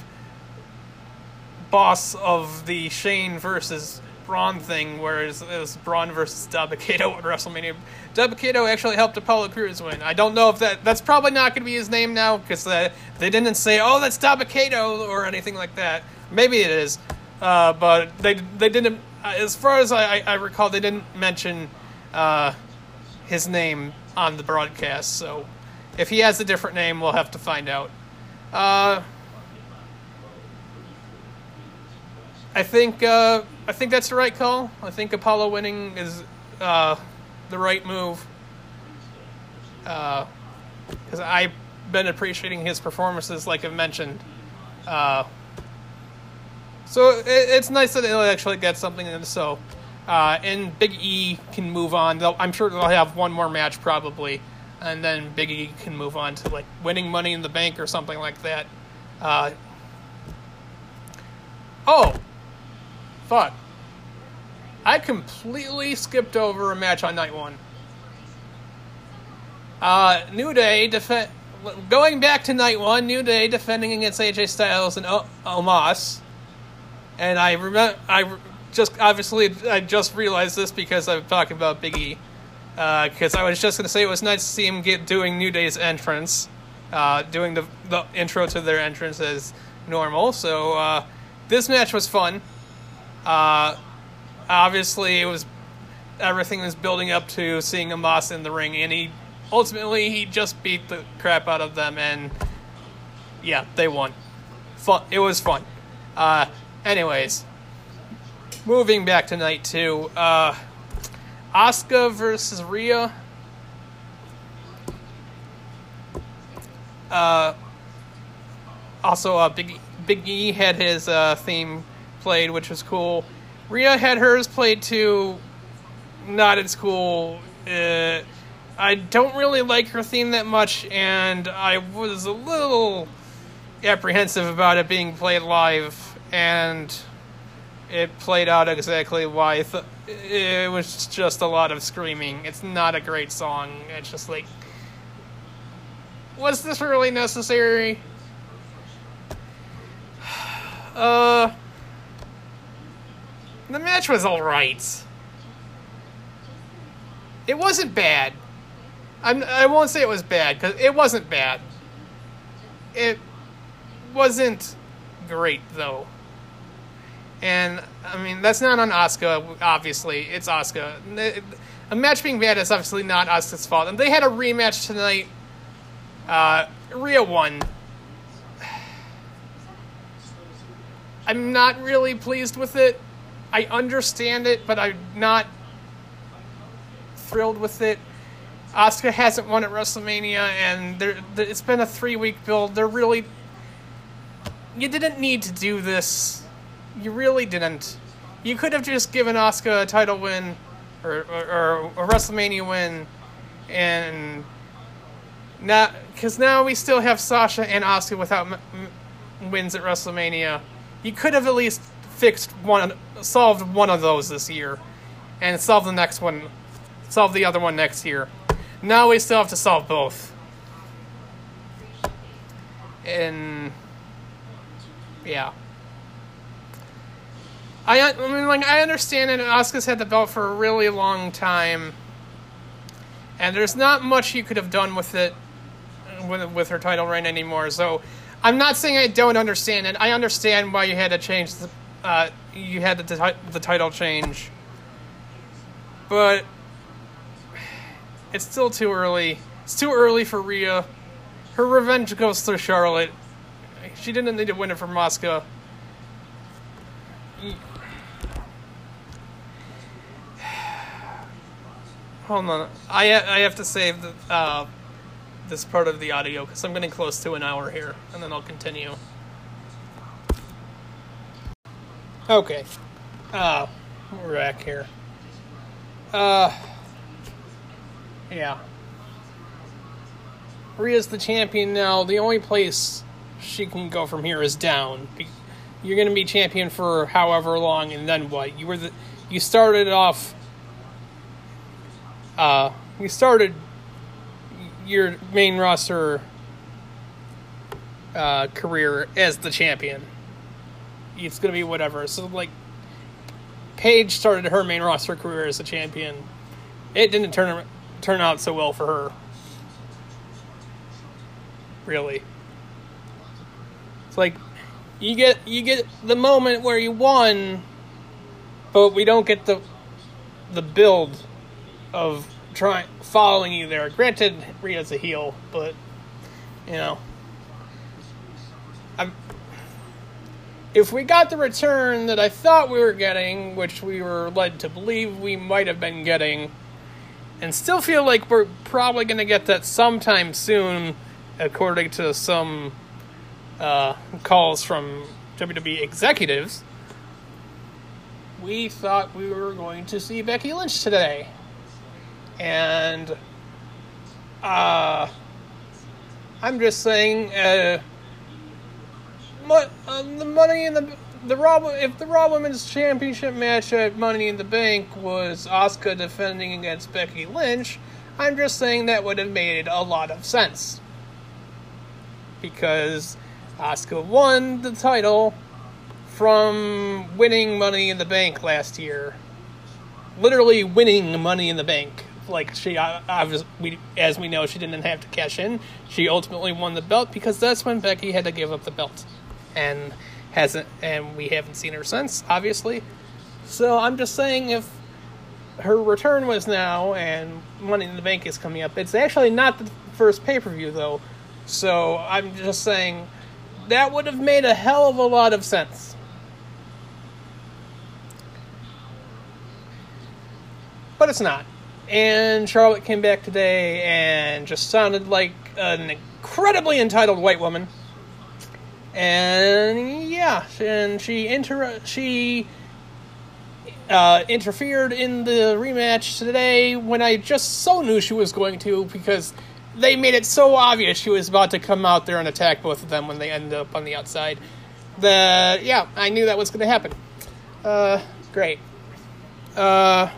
boss of the Shane versus Braun thing, whereas it was Braun versus Dabba-Kato at WrestleMania. Dabba-Kato actually helped Apollo Crews win. I don't know if that that's probably not going to be his name now because uh, they didn't say, "Oh, that's Dabba-Kato" or anything like that. Maybe it is, uh, but they they didn't. Uh, as far as I, I recall, they didn't mention uh, his name on the broadcast. So if he has a different name, we'll have to find out. Uh, I think uh, I think that's the right call. I think Apollo winning is uh, the right move. Because I've been appreciating his performances, like I've mentioned. Uh, so it, it's nice that he'll actually get something. And so, uh, and Big E can move on. They'll, I'm sure they'll have one more match probably, and then Big E can move on to like winning Money in the Bank or something like that. Uh, oh, fuck! I completely skipped over a match on night one. Uh, New Day defend going back to night one. New Day defending against AJ Styles and o- Omos, and I remember I just obviously I just realized this because I'm talking about Big E. Because uh, I was just gonna say it was nice to see him get doing New Day's entrance, uh, doing the the intro to their entrance as normal. So uh, this match was fun. Uh, obviously, it was everything was building up to seeing Omos in the ring, and he ultimately he just beat the crap out of them and yeah they won. Fun it was fun. Uh anyways moving back to night two uh Asuka versus Rhea. Uh also uh big big e had his uh theme played which was cool Rhea had hers played too not as cool uh I don't really like her theme that much, and I was a little apprehensive about it being played live, and it played out exactly why I it was just a lot of screaming. It's not a great song. It's just like, was this really necessary? [SIGHS] Uh, the match was alright. It wasn't bad. I'm, I won't say it was bad because it wasn't bad. It wasn't great though, and I mean that's not on Asuka. Obviously, it's Asuka. A match being bad is obviously not Asuka's fault. And they had a rematch tonight. Uh, Rhea won. [SIGHS] I'm not really pleased with it. I understand it, but I'm not thrilled with it. Asuka hasn't won at WrestleMania, and there, it's been a three week build. They're really. You didn't need to do this. You really didn't. You could have just given Asuka a title win, or, or, or a WrestleMania win, and because now we still have Sasha and Asuka without m- m- wins at WrestleMania. You could have at least fixed one, solved one of those this year, and solve the next one, solve the other one next year. Now we still have to solve both. And yeah. I, I mean, like, I understand that Asuka's had the belt for a really long time, and there's not much you could have done with it, with, with her title reign anymore. So, I'm not saying I don't understand it. I understand why you had to change the, uh, you had the, the title change, but it's still too early. It's too early for Rhea. Her revenge goes through Charlotte. She didn't need to win it from Asuka. Hold on. I I have to save the, uh, this part of the audio because I'm getting close to an hour here, and then I'll continue. Okay. Uh, we're back here. Uh. Yeah. Rhea's the champion now. The only place she can go from here is down. You're going to be champion for however long, and then what? You were the you started off. Uh, you started your main roster uh, career as the champion. It's going to be whatever. So like, Paige started her main roster career as a champion. It didn't turn turn out so well for her. Really. It's like you get you get the moment where you won, but we don't get the the build of trying following you there. Granted, Rhea's a heel, but you know, If we got the return that I thought we were getting, which we were led to believe we might have been getting, and still feel like we're probably going to get that sometime soon, according to some uh, calls from WWE executives. We thought we were going to see Becky Lynch today. And uh, I'm just saying, uh, uh, the money in the the Raw if the Raw Women's Championship match at Money in the Bank was Asuka defending against Becky Lynch, I'm just saying that would have made a lot of sense. Because Asuka won the title from winning Money in the Bank last year, literally winning Money in the Bank. Like she we as we know she didn't have to cash in. She ultimately won the belt because that's when Becky had to give up the belt, and hasn't and we haven't seen her since obviously. So I'm just saying if her return was now and Money in the Bank is coming up, it's actually not the first pay per view though. So I'm just saying that would have made a hell of a lot of sense. But it's not. And Charlotte came back today and just sounded like an incredibly entitled white woman. And yeah, and she inter she uh, interfered in the rematch today when I just so knew she was going to because they made it so obvious she was about to come out there and attack both of them when they ended up on the outside. The yeah, I knew that was going to happen. Uh, great. Uh,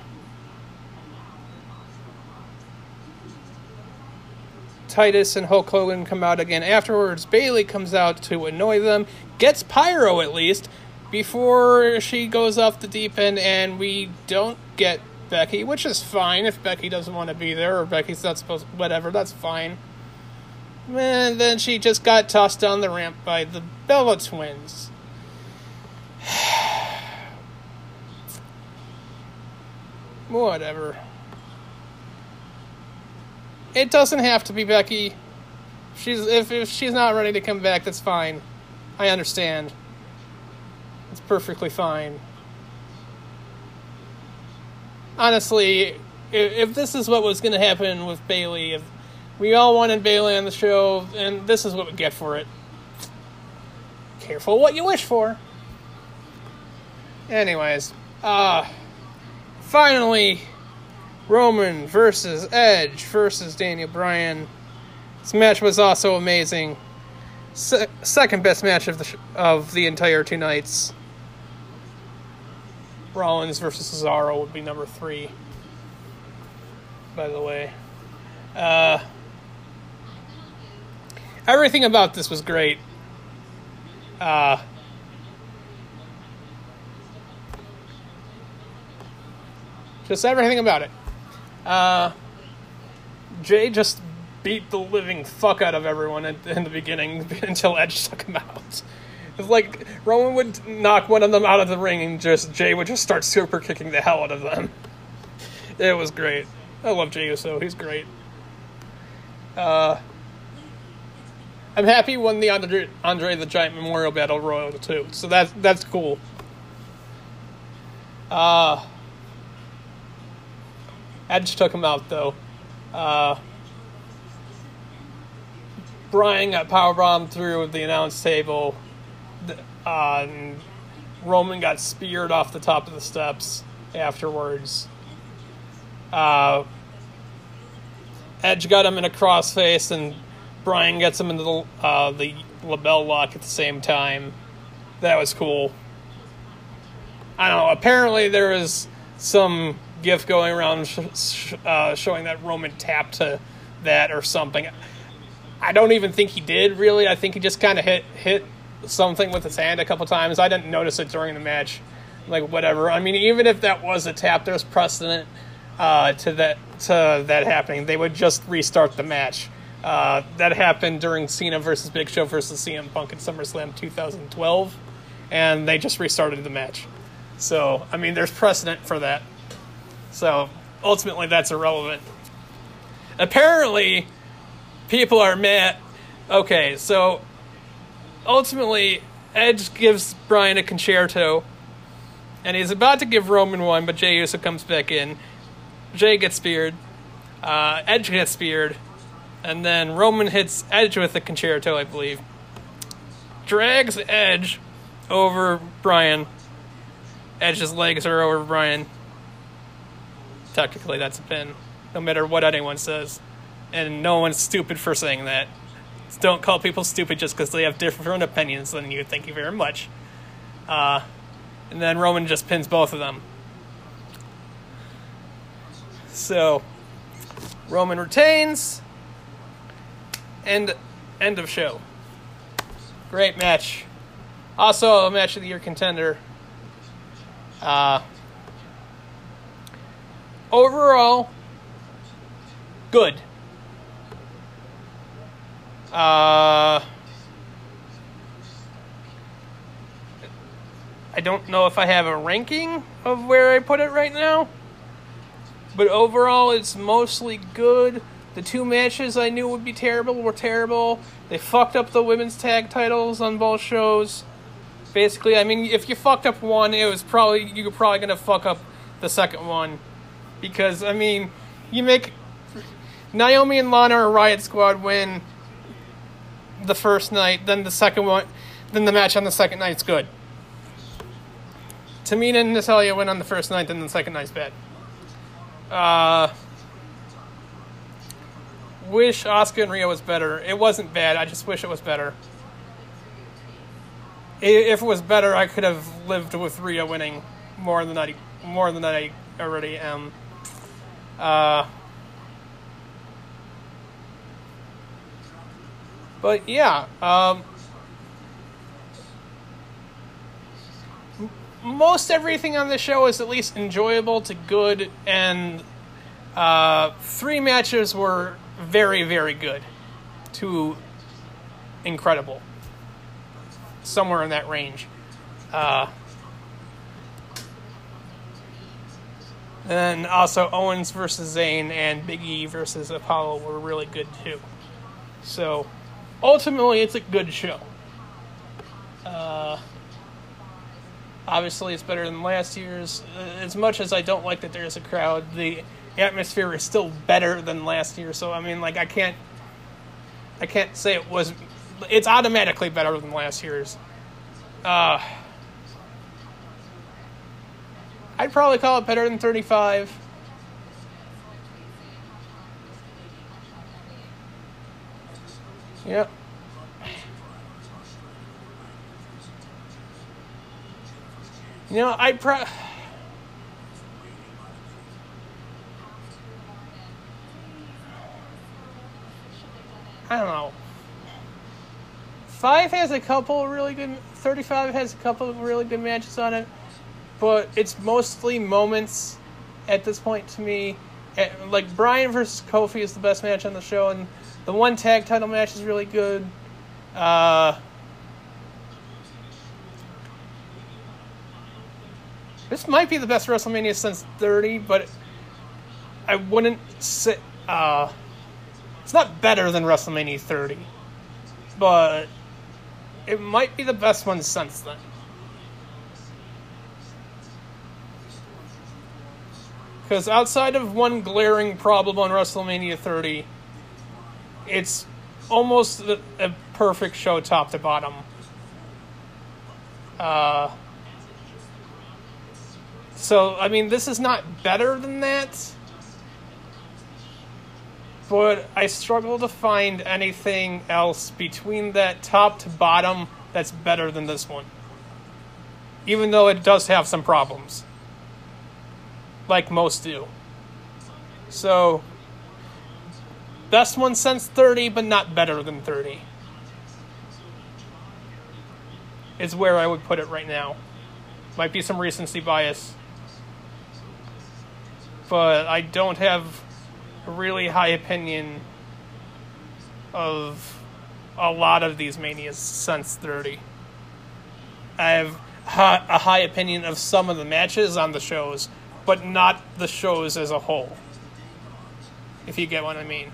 Titus and Hulk Hogan come out again afterwards. Bayley comes out to annoy them, gets pyro at least before she goes off the deep end, and we don't get Becky, which is fine if Becky doesn't want to be there or Becky's not supposed, whatever, that's fine. And then she just got tossed down the ramp by the Bella twins. [SIGHS] whatever. It doesn't have to be Becky. She's if, if she's not ready to come back, that's fine. I understand. It's perfectly fine. Honestly, if, if this is what was going to happen with Bayley, if we all wanted Bayley on the show, and this is what we get for it. Careful what you wish for. Anyways, uh finally Roman versus Edge versus Daniel Bryan. This match was also amazing. Se- second best match of the sh- of the entire two nights. Rollins versus Cesaro would be number three. By the way, uh, everything about this was great. Uh, just everything about it. Uh, Jey just beat the living fuck out of everyone in, in the beginning [LAUGHS] until Edge took him out. It's like Roman would knock one of them out of the ring and just Jey would just start super kicking the hell out of them. [LAUGHS] It was great. I love Jey Uso. He's great. Uh, I'm happy won the Andre, Andre the Giant Memorial Battle Royal too. So that's that's cool. Uh Edge took him out though. Uh, Bryan got powerbombed through the announce table. Uh, Roman got speared off the top of the steps afterwards. Uh, Edge got him in a crossface, and Bryan gets him into the uh, the LeBell Lock at the same time. That was cool. I don't know. Apparently, there was some gif going around sh- uh, showing that Roman tapped to that or something. I don't even think he did really. I think he just kind of hit hit something with his hand a couple times. I didn't notice it during the match. Like whatever. I mean, even if that was a tap, there's precedent uh, to that to that happening. They would just restart the match. Uh, that happened during Cena versus Big Show versus CM Punk at SummerSlam 2012, and they just restarted the match. So, I mean, there's precedent for that. So ultimately, that's irrelevant. Apparently, people are mad. Okay, so ultimately, Edge gives Bryan a Con-Chair-To, and he's about to give Roman one, but Jey Uso comes back in. Jey gets speared. Uh, Edge gets speared, and then Roman hits Edge with the Con-Chair-To, I believe. Drags Edge over Bryan. Edge's legs are over Bryan. Technically, that's a pin, no matter what anyone says. And no one's stupid for saying that. Don't call people stupid just because they have different opinions than you. Thank you very much. Uh, and then Roman just pins both of them. So, Roman retains. End, end of show. Great match. Also, a match of the year contender. Uh, overall, good. Uh, I don't know if I have a ranking of where I put it right now, but overall, it's mostly good. The two matches I knew would be terrible were terrible. They fucked up the women's tag titles on both shows. Basically, I mean, if you fucked up one, it was probably you were probably gonna fuck up the second one, because I mean, you make Naomi and Lana or Riot Squad win the first night, then the second one, then the match on the second night's good. Tamina and Natalya win on the first night, then the second night's bad. Uh, wish Asuka and Rhea was better. It wasn't bad. I just wish it was better. If it was better, I could have lived with Rhea winning more than I more than I already am. Uh, but yeah, um, most everything on the show is at least enjoyable to good, and uh, three matches were very, very good to incredible. Somewhere in that range. Uh, and also Owens versus Zayn and Big E versus Apollo were really good too. So ultimately, it's a good show. Uh, obviously, it's better than last year's. As much as I don't like that there's a crowd, the atmosphere is still better than last year. So I mean, like I can't, I can't say it was. It's automatically better than last year's. Uh, I'd probably call it better than 35. Yep. You know, I'd pro. I don't know. Five has a couple really good. Thirty-five has a couple of really good matches on it, but it's mostly moments at this point to me. Like Bryan versus Kofi is the best match on the show, and the one tag title match is really good. Uh, this might be the best WrestleMania since 30, but I wouldn't say. Uh, it's not better than WrestleMania 30, but it might be the best one since then. Because outside of one glaring problem on WrestleMania 30, it's almost a, a perfect show top to bottom. Uh, so, I mean, this is not better than that but I struggle to find anything else between that top to bottom that's better than this one. Even though it does have some problems. Like most do. So, best one since 30, but not better than 30. Is where I would put it right now. Might be some recency bias. But I don't have a really high opinion of a lot of these manias since 30. I have a high opinion of some of the matches on the shows, but not the shows as a whole. If you get what I mean.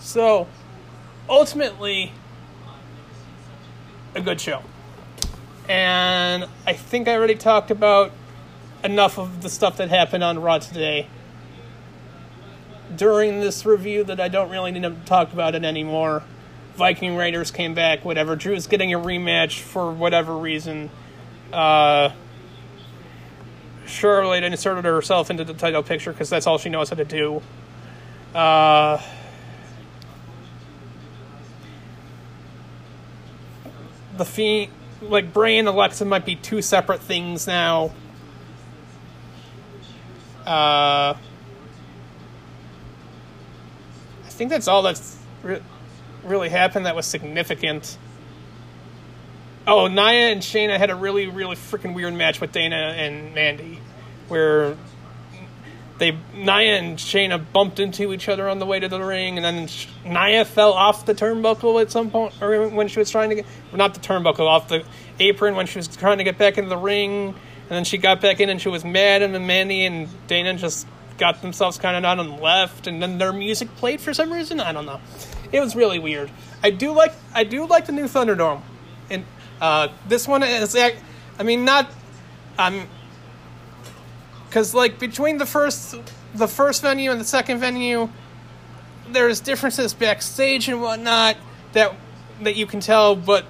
So, ultimately, a good show. And I think I already talked about enough of the stuff that happened on Raw today during this review that I don't really need to talk about it anymore. Viking Raiders came back, whatever. Drew's getting a rematch for whatever reason. Uh, Charlotte inserted herself into the title picture because that's all she knows how to do. Uh, the Fiend, like Bray and Alexa might be two separate things now. Uh, I think that's all that's re- really happened that was significant. Oh, Nia and Shayna had a really, really freaking weird match with Dana and Mandy, where they Nia and Shayna bumped into each other on the way to the ring, and then Nia fell off the turnbuckle at some point, or when she was trying to get not the turnbuckle off the apron when she was trying to get back into the ring, and then she got back in and she was mad, and then Mandy and Dana just got themselves kind of out and left, and then their music played for some reason. I don't know. It was really weird. I do like I do like the new Thunderdome, and uh, this one is I mean not um because like between the first the first venue and the second venue there's differences backstage and whatnot that that you can tell but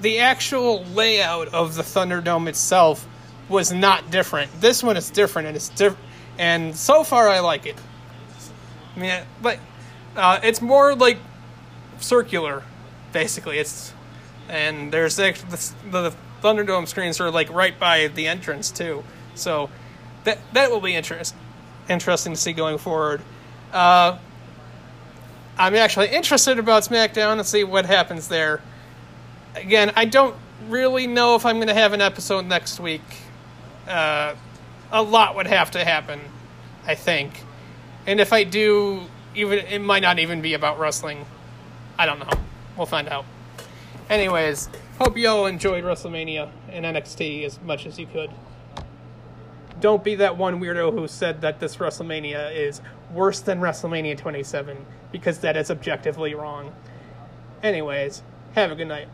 the actual layout of the thunderdome itself was not different. This one is different and it's different and so far i like it. I mean but uh, it's more like circular basically. It's and there's the, the thunderdome screens are like right by the entrance too. So that that will be interest, interesting to see going forward. Uh, I'm actually interested about SmackDown and see what happens there. Again, I don't really know if I'm going to have an episode next week. Uh, a lot would have to happen, I think, and if I do, even it might not even be about wrestling. I don't know. We'll find out. Anyways, hope you all enjoyed WrestleMania and NXT as much as you could don't be that one weirdo who said that this WrestleMania is worse than WrestleMania 27 because that is objectively wrong. Anyways, have a good night.